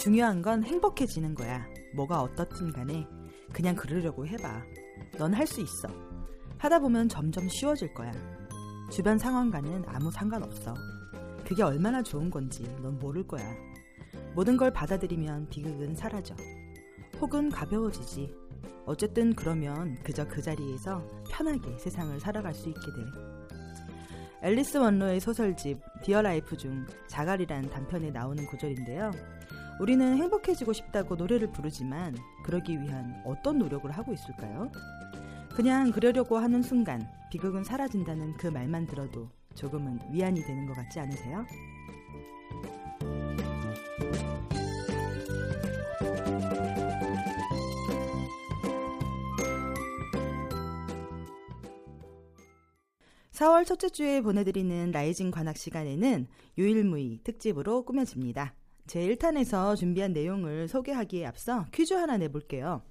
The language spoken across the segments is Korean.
중요한 건 행복해지는 거야. 뭐가 어떻든 간에 그냥 그러려고 해봐. 넌 할 수 있어. 하다 보면 점점 쉬워질 거야. 주변 상황과는 아무 상관없어. 그게 얼마나 좋은 건지 넌 모를 거야. 모든 걸 받아들이면 비극은 사라져. 혹은 가벼워지지. 어쨌든 그러면 그저 그 자리에서 편하게 세상을 살아갈 수 있게 돼. 앨리스 먼로의 소설집 Dear Life 중 자갈이란 단편에 나오는 구절인데요. 우리는 행복해지고 싶다고 노래를 부르지만 그러기 위한 어떤 노력을 하고 있을까요? 그냥 그러려고 하는 순간 비극은 사라진다는 그 말만 들어도 조금은 위안이 되는 것 같지 않으세요? (4월) 첫째 주에 보내드리는 라이징 관악 시간에는 유일무이 특집으로 꾸며집니다. 제 1탄에서 준비한 내용을 소개하기에 앞서 퀴즈 하나 내볼게요.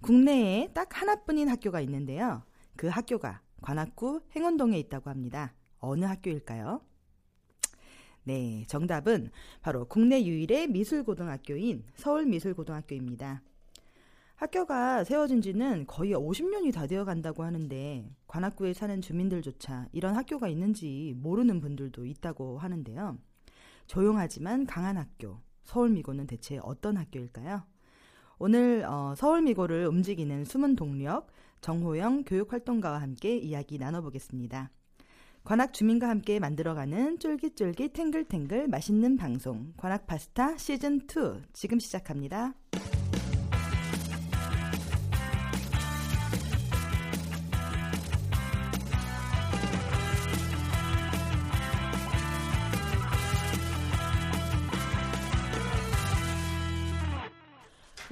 국내에 딱 하나뿐인 학교가 있는데요. 그 학교가 관악구 행원동에 있다고 합니다. 어느 학교일까요? 네, 정답은 바로 국내 유일의 미술고등학교인 서울미술고등학교입니다. 학교가 세워진 지는 거의 50년이 다 되어 간다고 하는데 관악구에 사는 주민들조차 이런 학교가 있는지 모르는 분들도 있다고 하는데요. 조용하지만 강한 학교. 서울미고는 대체 어떤 학교일까요? 오늘 어, 서울미고를 움직이는 숨은 동력 정호영 교육활동가와 함께 이야기 나눠보겠습니다. 관악 주민과 함께 만들어가는 쫄깃쫄깃 탱글탱글 맛있는 방송 관악 파스타 시즌 2 지금 시작합니다.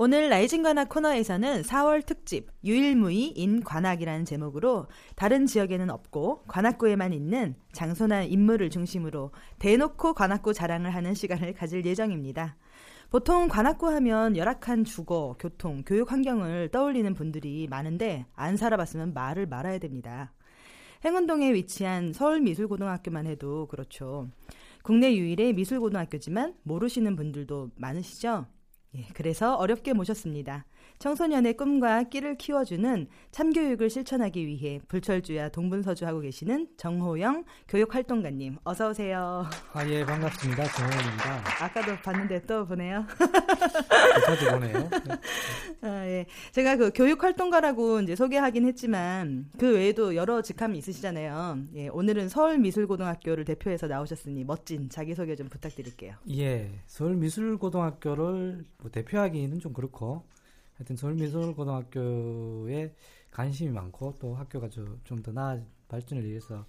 오늘 rising 관악 코너에서는 4월 특집 유일무이 in 관악이라는 제목으로 다른 지역에는 없고 관악구에만 있는 장소나 인물을 중심으로 대놓고 관악구 자랑을 하는 시간을 가질 예정입니다. 보통 관악구 하면 열악한 주거, 교통, 교육 환경을 떠올리는 분들이 많은데 안 살아봤으면 말을 말아야 됩니다. 행운동에 위치한 서울미술고등학교만 해도 그렇죠. 국내 유일의 미술고등학교지만 모르시는 분들도 많으시죠? 예, 그래서 어렵게 모셨습니다. 청소년의 꿈과 끼를 키워주는 참교육을 실천하기 위해 불철주야 동분서주하고 계시는 정호영 교육활동가님 어서 오세요. 아 예 반갑습니다 정호영입니다. 아까도 봤는데 또 보네요. 자주 보네요. 아, 예. 제가 그 교육활동가라고 이제 소개하긴 했지만 그 외에도 여러 직함이 있으시잖아요. 예, 오늘은 서울미술고등학교를 대표해서 나오셨으니 멋진 자기소개 좀 부탁드릴게요. 예 서울미술고등학교를 뭐 대표하기는 좀 그렇고 하여튼 서울미술고등학교에 관심이 많고 또 학교가 좀 더 나아 발전을 위해서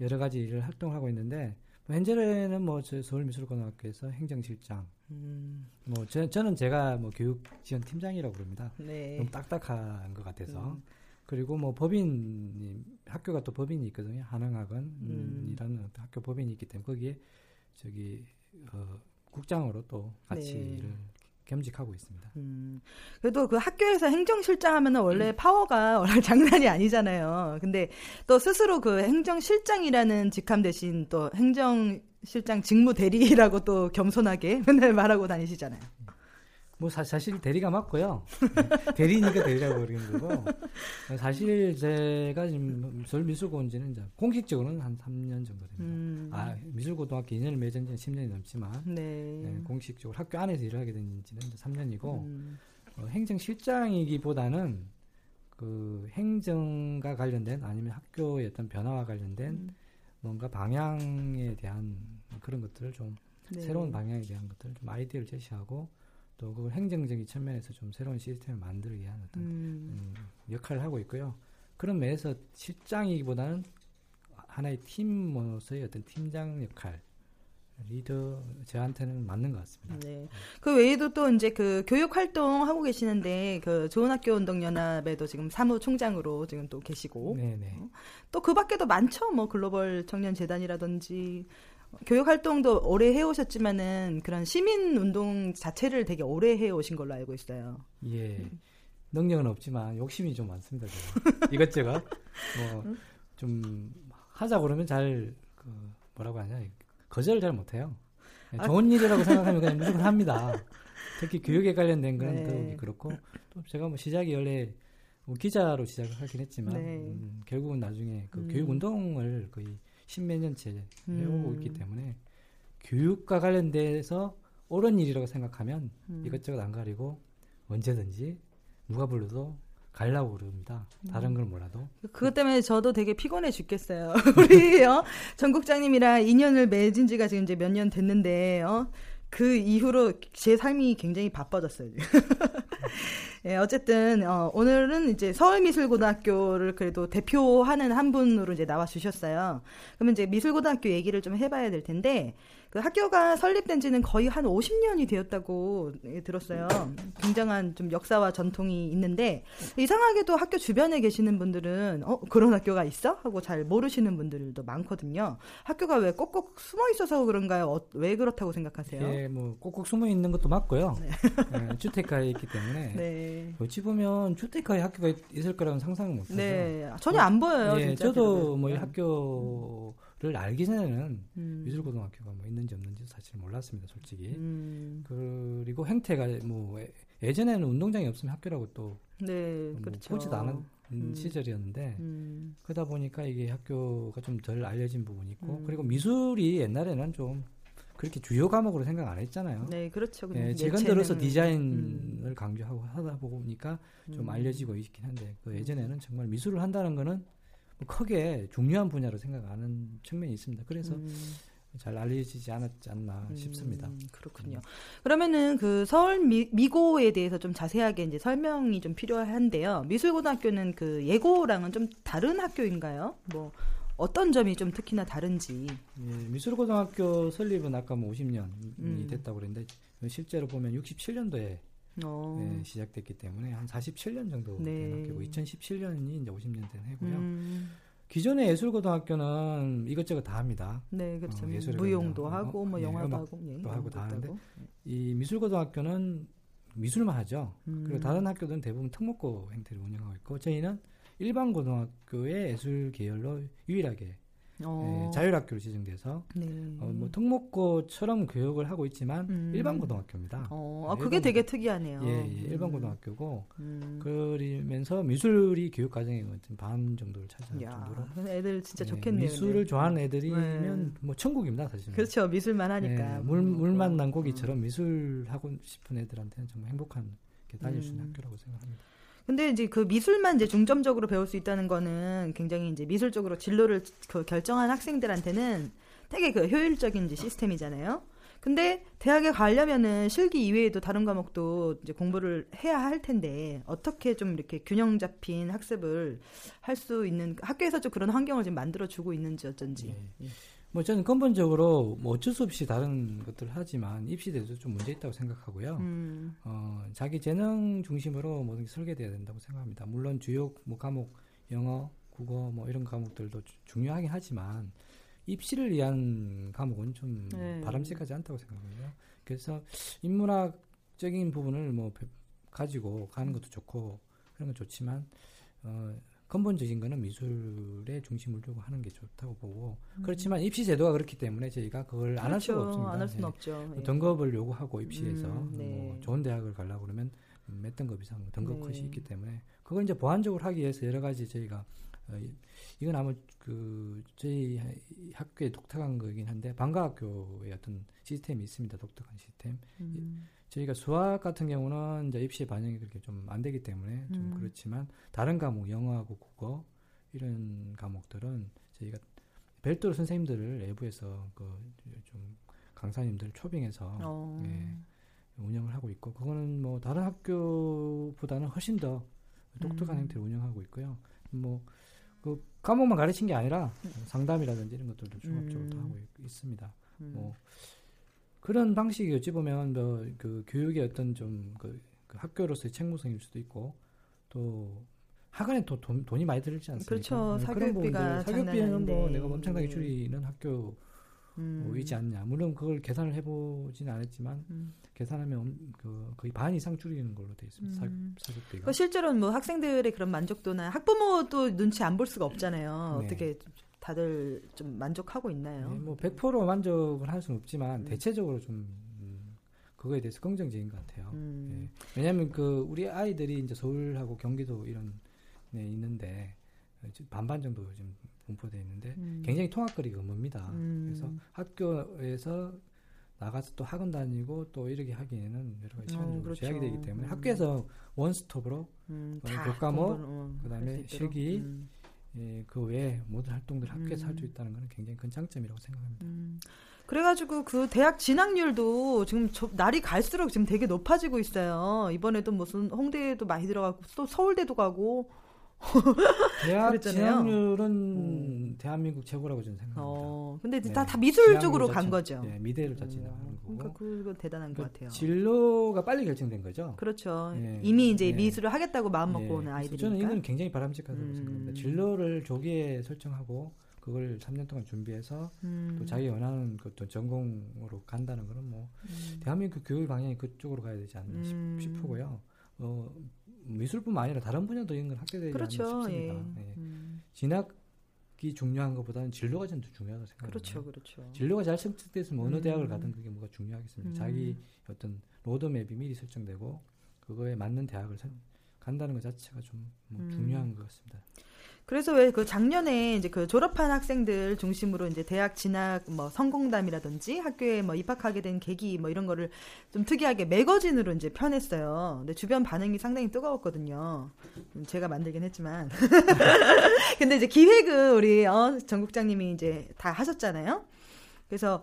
여러 가지 일을 활동하고 있는데 뭐 현재는 뭐 서울미술고등학교에서 행정실장 음. 뭐 저, 저는 제가 뭐 교육지원 팀장이라고 부릅니다. 네. 좀 딱딱한 것 같아서 음. 그리고 뭐 법인 학교가 또 법인이 있거든요. 한흥학원이라는 음. 학교 법인이 있기 때문에 거기에 저기 어, 국장으로 또 같이 네. 일을 겸직하고 있습니다. 음, 그래도 그 학교에서 행정실장 하면은 원래 음. 파워가 원래 장난이 아니잖아요. 근데 또 스스로 그 행정실장이라는 직함 대신 또 행정실장 직무 대리라고 또 겸손하게 맨날 말하고 다니시잖아요. 뭐 사, 실 대리가 맞고요. 대리니까 대리라고 그러는 거고. 사실 제가 지금 서울 미술고 온 지는 이제 공식적으로는 한 3년 정도 됩니다. 음. 아, 미술고등학교 2년을 맺은 지는 10년이 넘지만 네. 네, 공식적으로 학교 안에서 일을 하게 된 지는 이제 3년이고 음. 어, 행정실장이기보다는 그 행정과 관련된 아니면 학교의 어떤 변화와 관련된 음. 뭔가 방향에 대한 그런 것들을 좀 네. 새로운 방향에 대한 것들을 좀 아이디어를 제시하고 또 그걸 행정적인 측면에서 좀 새로운 시스템을 만들기 위한 어떤 음. 음, 역할을 하고 있고요. 그런 면에서 실장이기보다는 하나의 팀으로서의 어떤 팀장 역할, 리더 저한테는 맞는 것 같습니다. 네. 그 외에도 또 이제 그 교육 활동 하고 계시는데 그 좋은 학교 운동 연합에도 지금 사무총장으로 지금 또 계시고 네네. 또그 밖에도 많죠. 뭐 글로벌 청년 재단이라든지 교육 활동도 오래 해 오셨지만은 그런 시민 운동 자체를 되게 오래 해 오신 걸로 알고 있어요. 예. 능력은 없지만 욕심이 좀 많습니다. 이것저것 뭐 좀 하자 그러면 잘 그 뭐라고 하냐 거절을 잘 못해요. 네, 아. 좋은 일이라고 생각하면 그냥 무조건 합니다. 특히 교육에 관련된 건 네. 더욱이 그렇고 또 제가 뭐 시작이 원래 뭐 기자로 시작을 하긴 했지만 네. 음, 결국은 나중에 그 음. 교육 운동을 거의 십몇 년째 해오고 음. 있기 때문에 교육과 관련돼서 옳은 일이라고 생각하면 음. 이것저것 안 가리고 언제든지 누가 불러도 가려고 그럽니다. 음. 다른 걸 몰라도. 그것 때문에 저도 되게 피곤해 죽겠어요. 우리요 전국장님이랑 인연을 맺은 지가 지금 이제 몇 년 됐는데 어? 그 이후로 제 삶이 굉장히 바빠졌어요. 예, 어쨌든 어, 오늘은 이제 서울미술고등학교를 그래도 대표하는 한 분으로 이제 나와 주셨어요. 그러면 이제 미술고등학교 얘기를 좀 해봐야 될 텐데 그 학교가 설립된 지는 거의 한 50년이 되었다고 예, 들었어요. 굉장한 좀 역사와 전통이 있는데 이상하게도 학교 주변에 계시는 분들은 어 그런 학교가 있어? 하고 잘 모르시는 분들도 많거든요. 학교가 왜 꼭꼭 숨어 있어서 그런가요? 어, 왜 그렇다고 생각하세요? 예, 뭐 꼭꼭 숨어 있는 것도 맞고요. 예, 주택가에 있기 때문에 네. 어찌 보면 주택가에 학교가 있- 있을 거라는 상상은 못하죠. 네. 전혀 안 보여요. 예, 저도 들어도. 뭐이 네. 학교 를 알기 전에는 음. 미술고등학교가 뭐 있는지 없는지 사실 몰랐습니다, 솔직히. 음. 그리고 행태가 뭐 예- 예전에는 운동장이 없으면 학교라고 또 네, 뭐 그렇죠. 보지도 않은 음. 시절이었는데 음. 그러다 보니까 이게 학교가 좀 덜 알려진 부분이 있고 음. 그리고 미술이 옛날에는 좀 그렇게 주요 과목으로 생각 안 했잖아요. 네, 그렇죠. 예, 최근 예체능. 들어서 음. 디자인을 강조하고 하다 보니까 좀 음. 알려지고 있긴 한데 그 예전에는 정말 미술을 한다는 거는 뭐 크게 중요한 분야로 생각하는 측면이 있습니다. 그래서 음. 잘 알려지지 않았지 않나 싶습니다. 음, 그렇군요. 그러면은 그 서울 미, 미고에 대해서 좀 자세하게 이제 설명이 좀 필요한데요. 미술고등학교는 그 예고랑은 좀 다른 학교인가요? 뭐 어떤 점이 좀 특히나 다른지. 예, 미술고등학교 설립은 아까 뭐 50년이 음. 됐다고 그랬는데 실제로 보면 67년도에 어. 네, 시작됐기 때문에 한 47년 정도 네. 된 학교고 2017년이 이제 50년 된 해고요. 음, 기존의 예술고등학교는 이것저것 다 합니다. 네, 그렇죠. 어, 무용도 하고 어, 뭐 예, 영화도 음악도 하고 예, 하고 다 하는데 하고. 이 미술고등학교는 미술만 하죠. 음. 그리고 다른 학교들은 대부분 특목고 형태를 운영하고 있고 저희는 일반 고등학교의 예술 계열로 유일하게 어. 예, 자율학교로 지정돼서 네. 어, 뭐 특목고처럼 교육을 하고 있지만 음. 일반 고등학교입니다. 어, 아, 네, 그게 일반 되게 특이하네요. 예, 예, 일반 음. 고등학교고 음. 그러면서 미술이 교육 과정의 반 정도를 차지할 야, 정도로 애들 진짜 예, 좋겠네요. 미술을 좋아하는 애들이면 네. 뭐 천국입니다 사실은. 그렇죠. 미술만 하니까. 예, 물 뭐, 물만 뭐. 난 고기처럼 미술 하고 싶은 애들한테는 정말 행복한 다닐 수 있는 음. 학교라고 생각합니다. 근데 이제 그 미술만 이제 중점적으로 배울 수 있다는 거는 굉장히 이제 미술 쪽으로 진로를 그 결정한 학생들한테는 되게 그 효율적인 이제 시스템이잖아요. 근데 대학에 가려면은 실기 이외에도 다른 과목도 이제 공부를 해야 할 텐데 어떻게 좀 이렇게 균형 잡힌 학습을 할 수 있는 학교에서 좀 그런 환경을 좀 만들어 주고 있는지 어쩐지. 예. 뭐 저는 근본적으로 뭐 어쩔 수 없이 다른 것들을 하지만 입시대도 좀 문제 있다고 생각하고요. 음. 어, 자기 재능 중심으로 모든 게 설계돼야 된다고 생각합니다. 물론 주요 뭐 과목 영어, 국어 뭐 이런 과목들도 주- 중요하긴 하지만 입시를 위한 과목은 좀 네. 바람직하지 않다고 생각해요. 그래서 인문학적인 부분을 뭐 배- 가지고 가는 것도 좋고 그런 건 좋지만 어, 근본적인 거는 미술의 중심을 두고 하는 게 좋다고 보고 음. 그렇지만 입시 제도가 그렇기 때문에 저희가 그걸 안할 수가 그렇죠. 없습니다. 안 할 수는 예. 없죠. 예. 등급을 요구하고 입시에서 음, 네. 뭐 좋은 대학을 가려고 그러면 몇 등급 이상 등급 네. 컷이 있기 때문에 그걸 이제 보완적으로 하기 위해서 여러 가지 저희가 어, 이- 이건 아마 그 저희 학교의 독특한 거긴 한데 방과학교의 어떤 시스템이 있습니다. 독특한 시스템. 음. 저희가 수학 같은 경우는 이제 입시에 반영이 그렇게 좀 안 되기 때문에 좀 음. 그렇지만 다른 과목 영어하고 국어 이런 과목들은 저희가 별도로 선생님들을 내부에서 그 좀 강사님들 초빙해서 어. 예, 운영을 하고 있고 그거는 뭐 다른 학교보다는 훨씬 더 독특한 음. 형태로 운영하고 있고요. 뭐 그 과목만 가르친 게 아니라 상담이라든지 이런 것들도 종합적으로 다 음. 하고 있, 습니다 음. 뭐 그런 방식이 어찌 보면 뭐 그 교육의 어떤 좀그 그 학교로서의 책무성일 수도 있고 또 학원에 또 돈, 돈이 많이 들지 않습니까? 그렇죠. 네, 그런 사교육비가 사교육비는 뭐 내가. 엄청나게 줄이는 학교 음. 뭐 있지 않냐. 물론 그걸 계산을 해보진 않았지만 음. 계산하면 엄- 그 거의 반 이상 줄이는 걸로 돼 있습니다. 음. 사, 사교육비가. 그 실제로는 뭐 학생들의 그런 만족도나 학부모도 눈치 안 볼 수가 없잖아요. 네. 어떻게 다들 좀 만족하고 있나요? 네, 뭐100% 만족을 할 수는 없지만 음. 대체적으로 좀 음, 그거에 대해서 긍정적인 것 같아요. 음. 예. 왜냐하면 그 우리 아이들이 이제 서울하고 경기도 이런 데 있는데 어, 반반 정도 지금 분포되어 있는데 음. 굉장히 통학거리가 멉니다. 음. 그래서 학교에서 나가서 또 학원 다니고 또 이렇게 하기에는 여러 가지 어, 시간적으로 그렇죠. 제약이 되기 때문에 음. 학교에서 원스톱으로 음, 어, 다 교과목, 어, 그다음에. 실기, 음. 예, 그 외에 모든 활동들 학교에서 할수 음. 있다는 것은 굉장히 큰 장점이라고 생각합니다. 음. 그래가지고 그 대학 진학률도 지금 저- 날이 갈수록 지금 되게 높아지고 있어요. 이번에도 무슨 홍대에도 많이 들어가고 또 서울대도 가고. 대학 그랬잖아요. 진학률은 대한민국 최고라고 저는 생각합니다. 어, 근데 네. 다, 다 미술 쪽으로 간 자체- 거죠. 예, 미대를 다 음, 진학하는 거고. 그러니까 그거 대단한 것그 같아요. 진로가 빨리 결정된 거죠. 그렇죠. 예. 이미 이제 예. 미술을 하겠다고 마음 먹고 예, 오는 그래서 아이들이니까. 저는 이건 굉장히 바람직하다고 음. 생각합니다. 진로를 조기에 설정하고 그걸 3년 동안 준비해서 음. 또 자기 원하는 그 어떤 전공으로 간다는 거는 뭐 음. 대한민국 교육 방향이 그쪽으로 가야 되지 않나 싶- 음. 싶고요. 어, 미술뿐만 아니라 다른 분야도 이런 건 학교되지 그렇죠. 않나 예. 예. 음. 진학이 중요한 것보다는 진로가 좀 더 중요하다고 생각합니다. 그렇죠, 그렇죠. 진로가 잘 설정됐으면 어느 음. 대학을 가든 그게 뭐가 중요하겠습니까? 음. 자기 어떤 로드맵이 미리 설정되고 그거에 맞는 대학을 선- 간다는 것 자체가 좀뭐 음. 중요한 것 같습니다. 그래서 왜 그 작년에 이제 그 졸업한 학생들 중심으로 이제 대학 진학 뭐 성공담이라든지 학교에 뭐 입학하게 된 계기 뭐 이런 거를 좀 특이하게 매거진으로 이제 펴냈어요. 근데 주변 반응이 상당히 뜨거웠거든요. 음, 제가 만들긴 했지만. 근데 이제 기획은 우리 어, 정 국장님이 이제 다 하셨잖아요. 그래서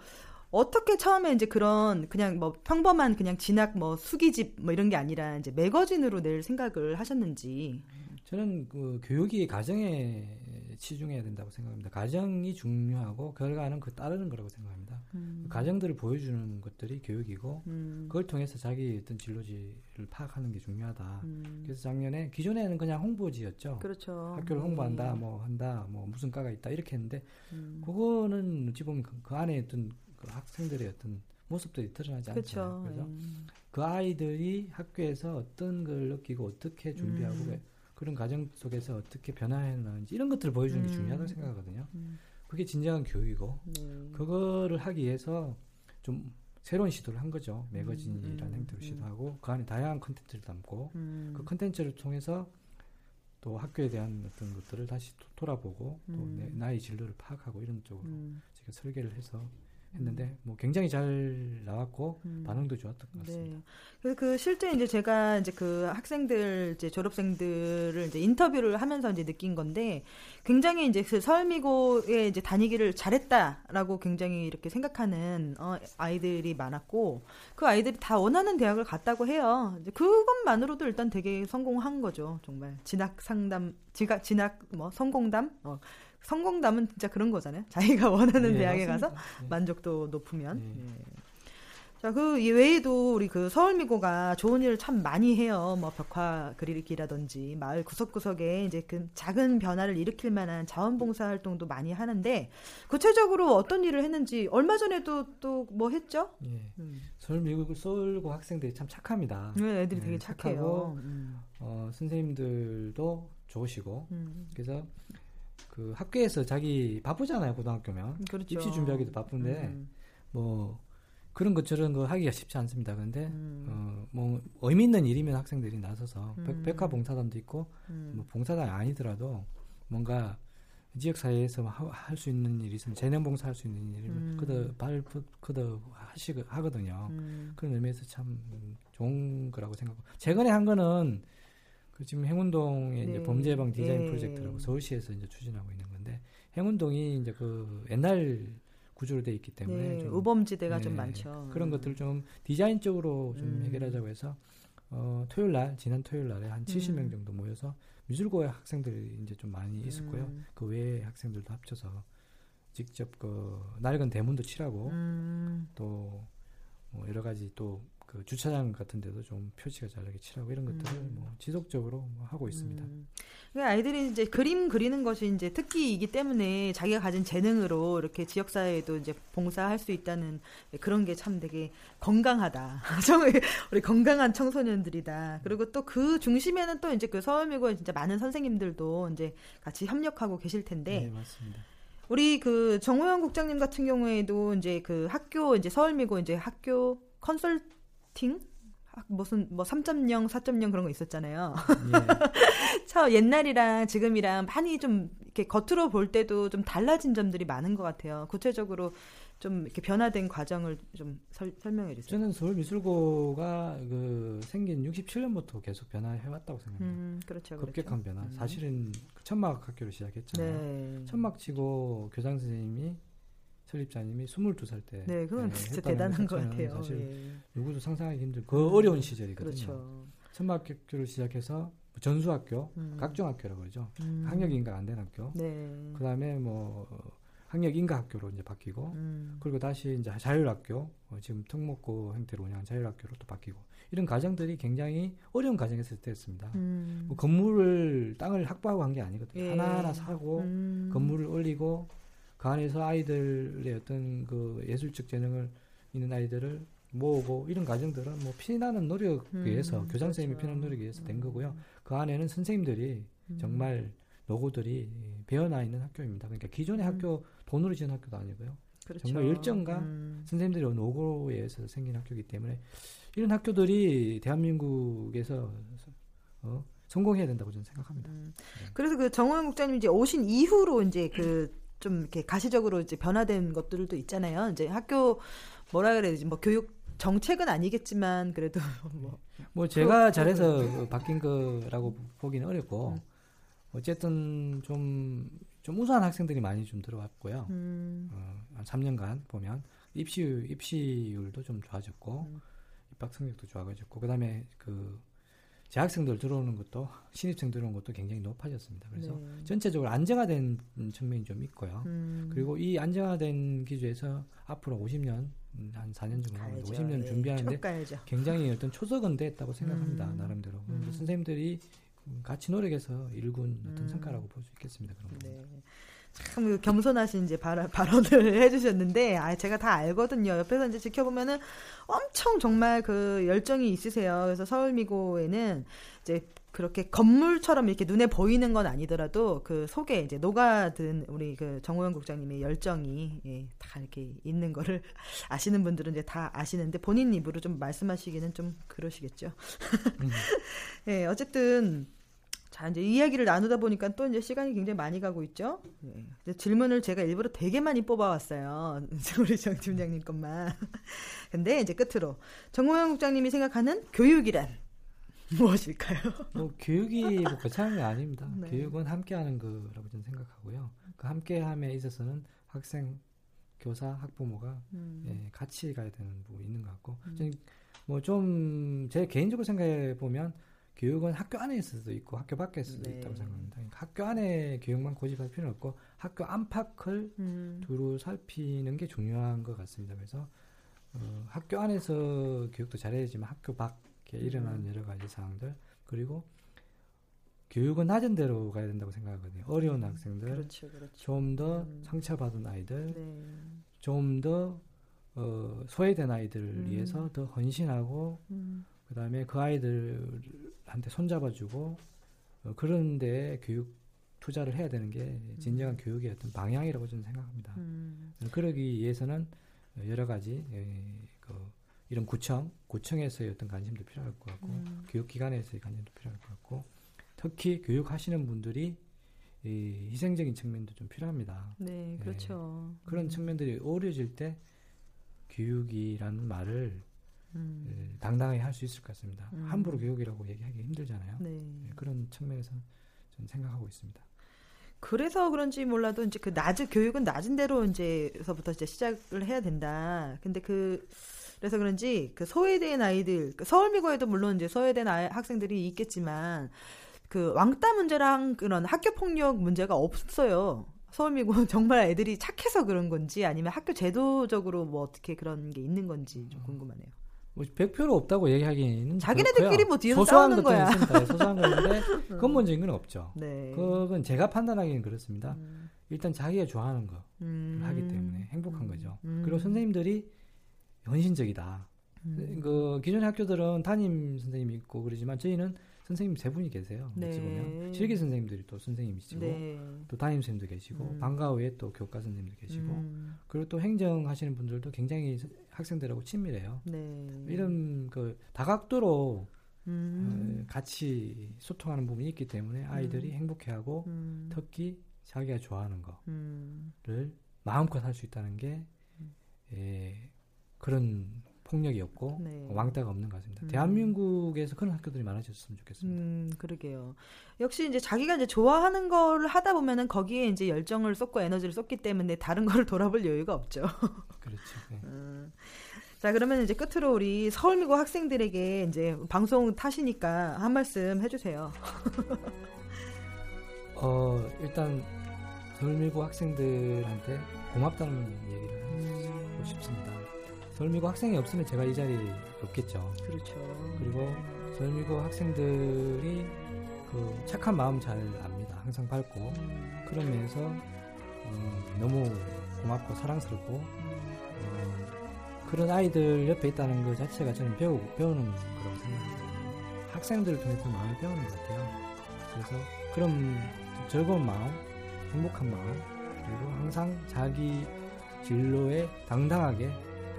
어떻게 처음에 이제 그런 그냥 뭐 평범한 그냥 진학 뭐 수기집 뭐 이런 게 아니라 이제 매거진으로 낼 생각을 하셨는지. 저는 그 교육이 가정에 치중해야 된다고 생각합니다. 가정이 중요하고 결과는 그 따르는 거라고 생각합니다. 음. 가정들을 보여주는 것들이 교육이고 음. 그걸 통해서 자기 어떤 진로지를 파악하는 게 중요하다. 음. 그래서 작년에 기존에는 그냥 홍보지였죠. 그렇죠. 학교를 네. 홍보한다, 뭐 한다, 뭐 무슨 과가 있다 이렇게 했는데 음. 그거는 어찌 보면 그, 그 안에 어떤 그 학생들의 어떤 모습들이 드러나지 않잖아요. 그렇죠. 그래서 예. 그 아이들이 학교에서 어떤 걸 느끼고 어떻게 준비하고 음. 왜 그런 과정 속에서 어떻게 변화해 나는지 이런 것들을 보여주는 게 음. 중요하다고 생각하거든요. 음. 그게 진정한 교육이고 네. 그거를 하기 위해서 좀 새로운 시도를 한 거죠. 매거진이라는 음, 행태로 음. 시도하고 그 안에 다양한 컨텐츠를 담고 음. 그 컨텐츠를 통해서 또 학교에 대한 어떤 것들을 다시 도- 돌아보고 또 음. 내, 나의 진로를 파악하고 이런 쪽으로 음. 제가 설계를 해서 했는데 뭐 굉장히 잘 나왔고 음. 반응도 좋았던 것 같습니다. 네. 그래서 그 실제 이제 제가 이제 그 학생들 이제 졸업생들을 이제 인터뷰를 하면서 이제 느낀 건데 굉장히 이제 그 서울미고에 이제 다니기를 잘했다라고 굉장히 이렇게 생각하는 어, 아이들이 많았고 그 아이들이 다 원하는 대학을 갔다고 해요. 이제 그것만으로도 일단 되게 성공한 거죠. 정말 진학 상담, 진학 진학 뭐 성공담, 어, 성공담은 진짜 그런 거잖아요. 자기가 원하는 네, 대학에 가서 맞습니다. 네. 만족도 높으면. 네. 예. 자, 그 외에도 우리 그 서울미고가 좋은 일을 참 많이 해요. 뭐 벽화 그리기라든지 마을 구석구석에 이제 그 작은 변화를 일으킬 만한 자원봉사 활동도 많이 하는데 구체적으로 어떤 일을 했는지 얼마 전에도 또 뭐 했죠? 예. 음. 서울 미국 서울고 학생들이 참 착합니다. 네, 애들이 네, 되게 착하고 착해요. 음. 어, 선생님들도 좋으시고 음. 그래서 그 학교에서 자기 바쁘잖아요 고등학교면 그렇죠. 입시 준비하기도 바쁜데 음. 뭐 그런 것 저런 거 하기가 쉽지 않습니다. 근데 음. 어, 뭐 의미 있는 일이면 학생들이 나서서 음. 백, 백화 봉사단도 있고 음. 뭐 봉사단이 아니더라도 뭔가 지역 사회에서 할 수 있는 일이 있으면 재능 봉사 할 수 있는 일이면 음. 그더 발 그더 하시 하거든요. 음. 그런 의미에서 참 좋은 거라고 생각하고 최근에 한 거는 그 지금 행운동의 이제 네. 범죄 예방 디자인 예. 프로젝트라고 서울시에서 이제 추진하고 있는 건데 행운동이 이제 그 옛날 구조로 돼 있기 때문에 네, 좀 우범지대가 좀 네, 많죠. 그런 음. 것들을 좀 디자인적으로 좀 음. 해결하자고 해서 어, 토요일 날 지난 토요일 날에 한 70명 음. 정도 모여서 미술고의 학생들이 이제 좀 많이 있었고요. 음. 그 외의 학생들도 합쳐서 직접 그 낡은 대문도 칠하고 음. 또 뭐 여러 가지 또 그 주차장 같은 데도 좀 표시가 잘 나게 칠하고 이런 것들을 음. 뭐 지속적으로 뭐 하고 있습니다. 음. 그러니까 아이들이 이제 그림 그리는 것이 이제 특기이기 때문에 자기가 가진 재능으로 이렇게 지역 사회에도 이제 봉사할 수 있다는 그런 게 참 되게 건강하다. 우리 건강한 청소년들이다. 그리고 또 그 중심에는 또 이제 그 서울미고에 진짜 많은 선생님들도 이제 같이 협력하고 계실 텐데 네, 맞습니다. 우리 그 정호영 국장님 같은 경우에도 이제 그 학교 이제 서울미고 이제 학교 컨설 팅 학- 무슨 뭐 3.0, 4.0 그런 거 있었잖아요. 예. 참 옛날이랑 지금이랑 많이 좀 이렇게 겉으로 볼 때도 좀 달라진 점들이 많은 것 같아요. 구체적으로 좀 이렇게 변화된 과정을 좀 설, 설명해 주세요. 저는 서울미술고가 그 생긴 67년부터 계속 변화해 왔다고 생각합니다. 음, 그렇죠, 그렇죠. 급격한 변화. 음. 사실은 그 천막 학교로 시작했잖아요. 네. 천막 치고 교장 선생님이 설립자님이 22살 때 네, 그건 예, 진짜 대단한 것 같아요. 사실 예. 누구도 상상하기 힘들 그 음, 어려운 시절이거든요. 그렇죠. 천막 학교를 시작해서 전수학교, 음. 각종학교라고 그러죠. 음. 학력 인가 안 된 학교. 네. 그 다음에 뭐 학력 인가 학교로 이제 바뀌고 음. 그리고 다시 이제 자율학교 어, 지금 특목고 형태로 운영한 자율학교로 또 바뀌고 이런 과정들이 굉장히 어려운 과정에서 됐습니다. 음. 뭐 건물을 땅을 확보하고 한 게 아니거든요. 예. 하나하나 사고 음. 건물을 올리고 그 안에서 아이들의 어떤 그 예술적 재능을 있는 아이들을 모으고 이런 과정들은 뭐 피나는 노력에 음, 의해서 교장 선생님이 그렇죠. 피나는 노력에 의해서 된 음. 거고요. 그 안에는 선생님들이 음. 정말 노고들이 배어나 있는 학교입니다. 그러니까 기존의 음. 학교 돈으로 지은 학교도 아니고요. 그렇죠. 정말 열정과 음. 선생님들의 노고에 의해서 생긴 학교이기 때문에 이런 학교들이 대한민국에서 어, 성공해야 된다고 저는 생각합니다. 음. 네. 그래서 그 정호영 국장님 이제 오신 이후로 이제 그 좀 이렇게 가시적으로 이제 변화된 것들도 있잖아요. 이제 학교 뭐라 그래야 되지? 뭐 교육 정책은 아니겠지만 그래도 뭐 뭐 제가 그거- 잘해서 바뀐 거라고 보기는 어렵고 음. 어쨌든 좀, 좀 우수한 학생들이 많이 좀 들어왔고요. 음, 어, 한 3년간 보면 입시율, 입시율도 좀 좋아졌고 음. 입학 성적도 좋아졌고 그다음에 그 재학생들 들어오는 것도 신입생 들어오는 것도 굉장히 높아졌습니다. 그래서 네. 전체적으로 안정화된 측면이 좀 있고요. 음. 그리고 이 안정화된 기조에서 앞으로 50년 음, 한 4년 정도 가야죠. 50년 예, 준비하는데. 굉장히 어떤 초석은 됐다고 생각합니다. 음. 나름대로 음. 선생님들이 같이 노력해서 일군 어떤 음. 성과라고 볼 수 있겠습니다. 그런 거. 네. 참그 겸손하신 이제 발, 발언을 해주셨는데, 아, 제가 다 알거든요. 옆에서 이제 지켜보면은 엄청 정말 그 열정이 있으세요. 그래서 서울미고에는 이제 그렇게 건물처럼 이렇게 눈에 보이는 건 아니더라도 그 속에 이제 녹아든 우리 그 정호영 국장님의 열정이 예, 다 이렇게 있는 거를 아시는 분들은 이제 다 아시는데 본인 입으로 좀 말씀하시기는 좀 그러시겠죠. 음. 예, 어쨌든 자, 이제 이야기를 나누다 보니까 또 이제 시간이 굉장히 많이 가고 있죠. 예. 근데 질문을 제가 일부러 되게 많이 뽑아왔어요. 우리 정 팀장님 것만. 근데 이제 끝으로 정호영 국장님이 생각하는 교육이란 무엇일까요? 뭐 교육이 뭐 거창한 게 아닙니다. 네. 교육은 함께하는 거라고 저는 생각하고요. 그 함께함에 있어서는 학생, 교사, 학부모가 음. 예, 같이 가야 되는 부분이 있는 것 같고, 저는 뭐 좀 제 개인적으로 생각해 보면 교육은 학교 안에 있어도 있고 학교 밖에 있어도 네. 있다고 생각합니다. 그러니까 학교 안에 교육만 고집할 필요는 없고 학교 안팎을 음. 두루 살피는 게 중요한 것 같습니다. 그래서 어, 학교 안에서 교육도 잘해야지만 학교 밖에 일어나는 여러 가지 상황들 그리고 교육은 낮은 대로 가야 된다고 생각하거든요. 어려운 학생들, 그렇죠, 그렇죠. 좀더 음. 상처받은 아이들, 네. 좀더 어, 소외된 아이들을 음. 위해서 더 헌신하고 음. 그다음에 그 아이들 한테 손잡아주고 어, 그런데 교육 투자를 해야 되는 게 진정한 음. 교육의 어떤 방향이라고 저는 생각합니다. 음. 어, 그러기 위해서는 여러 가지 에, 그 이런 구청, 구청에서의 어떤 관심도 필요할 것 같고 음. 교육기관에서의 관심도 필요할 것 같고 특히 교육하시는 분들이 이 희생적인 측면도 좀 필요합니다. 네, 그렇죠. 그런 음. 측면들이 어우러질 때 교육이라는 말을 음. 에, 당당하게 할 수 있을 것 같습니다. 음. 함부로 교육이라고 얘기하기 힘들잖아요. 네. 예, 그런 측면에서 저는 생각하고 있습니다. 그래서 그런지 몰라도 이제 그 낮은 교육은 낮은 대로 이제서부터 이제 시작을 해야 된다. 근데 그 그래서 그런지 그 소외된 아이들 그 서울미고에도 물론 이제 소외된 아이, 학생들이 있겠지만 그 왕따 문제랑 그런 학교 폭력 문제가 없어요. 서울미고 정말 애들이 착해서 그런 건지 아니면 학교 제도적으로 뭐 어떻게 그런 게 있는 건지 좀 궁금하네요. 뭐 100% 없다고 얘기하기는 자기네들끼리. 뭐 뒤에서 소소한 싸우는 것들은 거야. 있습니다. 예, 소소한 건데 근본적인 건 없죠. 네. 그건 제가 판단하기는 그렇습니다. 음. 일단 자기가 좋아하는 거 음. 하기 때문에 행복한 음. 거죠. 음. 그리고 선생님들이 헌신적이다. 음. 그 기존의 학교들은 담임 선생님이 있고 그러지만 저희는 선생님 세 분이 계세요. 네. 어찌 보면 실기 선생님들이 또 선생님이시고 네. 또 담임 선생님도 계시고 음. 방과 후에 또 교과 선생님도 계시고 음. 그리고 또 행정하시는 분들도 굉장히 서- 학생들하고 친밀해요. 네. 이런 그 다각도로 음. 어, 같이 소통하는 부분이 있기 때문에 아이들이 행복해하고 음. 특히 자기가 좋아하는 거를 음. 마음껏 할 수 있다는 게 예, 그런 폭력이 없고 네. 왕따가 없는 것 같습니다. 음. 대한민국에서 그런 학교들이 많아졌으면 좋겠습니다. 음, 그러게요. 역시 이제 자기가 이제 좋아하는 걸 하다 보면은 거기에 이제 열정을 쏟고 에너지를 쏟기 때문에 다른 거를 돌아볼 여유가 없죠. 그렇죠. 예. 음. 자, 그러면 이제 끝으로 우리 서울미고 학생들에게 이제 방송 타시니까 한 말씀 해주세요. 어, 일단 서울미고 학생들한테 고맙다는 얘기를 하고 싶습니다. 서울미고 학생이 없으면 제가 이 자리에 없겠죠. 그렇죠. 그리고 서울미고 학생들이 그 착한 마음 잘 압니다. 항상 밝고 음, 그런 면에서 음, 너무 고맙고 사랑스럽고 어, 그런 아이들 옆에 있다는 것 자체가 저는 배우, 배우는 거라고 생각합니다. 학생들을 통해서 마음을 배우는 것 같아요. 그래서 그런 즐거운 마음, 행복한 마음, 그리고 항상 자기 진로에 당당하게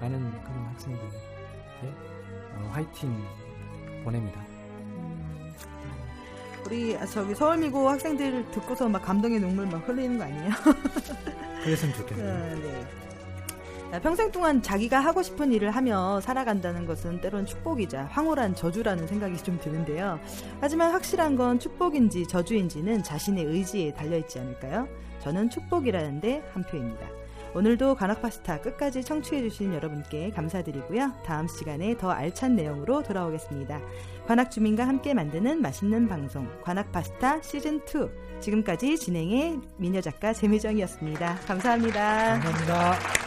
가는 그런 학생들에게 어, 화이팅 보냅니다. 음. 우리 저기 서울미고 학생들 듣고서 막 감동의 눈물 막 흘리는 거 아니에요? 그랬으면 좋겠네요. 아, 네. 자, 평생 동안 자기가 하고 싶은 일을 하며 살아간다는 것은 때론 축복이자 황홀한 저주라는 생각이 좀 드는데요. 하지만 확실한 건 축복인지 저주인지는 자신의 의지에 달려있지 않을까요? 저는 축복이라는데 한 표입니다. 오늘도 관악파스타 끝까지 청취해주신 여러분께 감사드리고요. 다음 시간에 더 알찬 내용으로 돌아오겠습니다. 관악 주민과 함께 만드는 맛있는 방송 관악파스타 시즌2 지금까지 진행의 미녀 작가 재미정이었습니다. 감사합니다. 감사합니다.